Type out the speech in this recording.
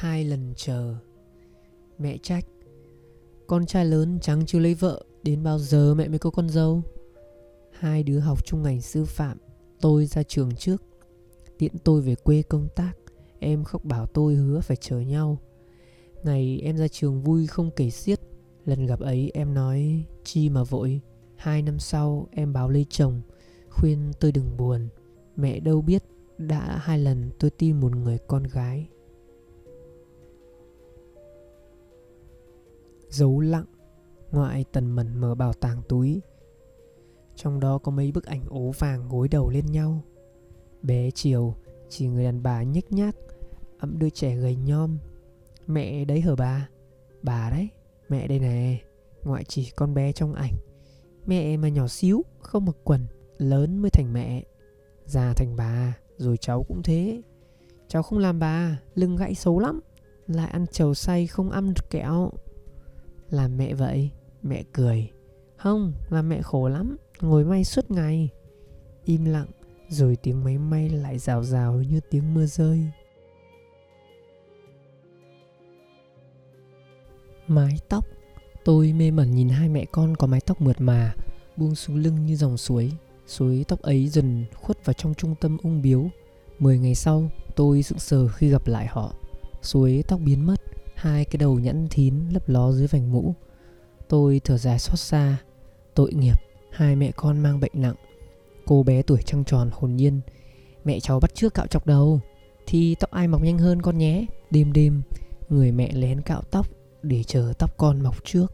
hai lần chờ. Mẹ trách, con trai lớn chẳng chưa lấy vợ, đến bao giờ mẹ mới có con dâu? Hai đứa học chung ngành sư phạm, tôi ra trường trước. Tiễn tôi về quê công tác, em khóc bảo tôi hứa phải chờ nhau. Ngày em ra trường vui không kể xiết, lần gặp ấy em nói, chi mà vội. Hai năm sau, em báo lấy chồng, khuyên tôi đừng buồn. Mẹ đâu biết, đã hai lần tôi tin một người con gái. Giấu lặng, Ngoại tần mẩn mở bảo tàng túi. Trong đó có mấy bức ảnh ố vàng gối đầu lên nhau. Bé chiều Chỉ người đàn bà nhếch nhác, ẵm đứa trẻ gầy nhom. Mẹ đấy hở bà? Bà đấy, Mẹ đây nè. Ngoại chỉ con bé trong ảnh. Mẹ mà nhỏ xíu, Không mặc quần, Lớn mới thành mẹ. Già thành bà, Rồi cháu cũng thế. Cháu không làm bà, Lưng gãy xấu lắm. Lại ăn trầu say không ăn kẹo. Làm mẹ vậy, Mẹ cười. Không làm mẹ khổ lắm, Ngồi may suốt ngày. Im lặng, Rồi tiếng máy may lại rào rào như tiếng mưa rơi. Mái tóc. Tôi mê mẩn nhìn hai mẹ con có mái tóc mượt mà, Buông xuống lưng như dòng suối. Suối tóc ấy dần khuất vào trong trung tâm ung biếu. Mười ngày sau, tôi sững sờ khi gặp lại họ. Suối tóc biến mất. Hai cái đầu nhẵn thín lấp ló dưới vành mũ. Tôi thở dài xót xa. Tội nghiệp, Hai mẹ con mang bệnh nặng. Cô bé tuổi trăng tròn hồn nhiên. Mẹ cháu bắt trước cạo chọc đầu. Thì tóc ai mọc nhanh hơn con nhé? Đêm đêm, Người mẹ lén cạo tóc Để chờ tóc con mọc trước.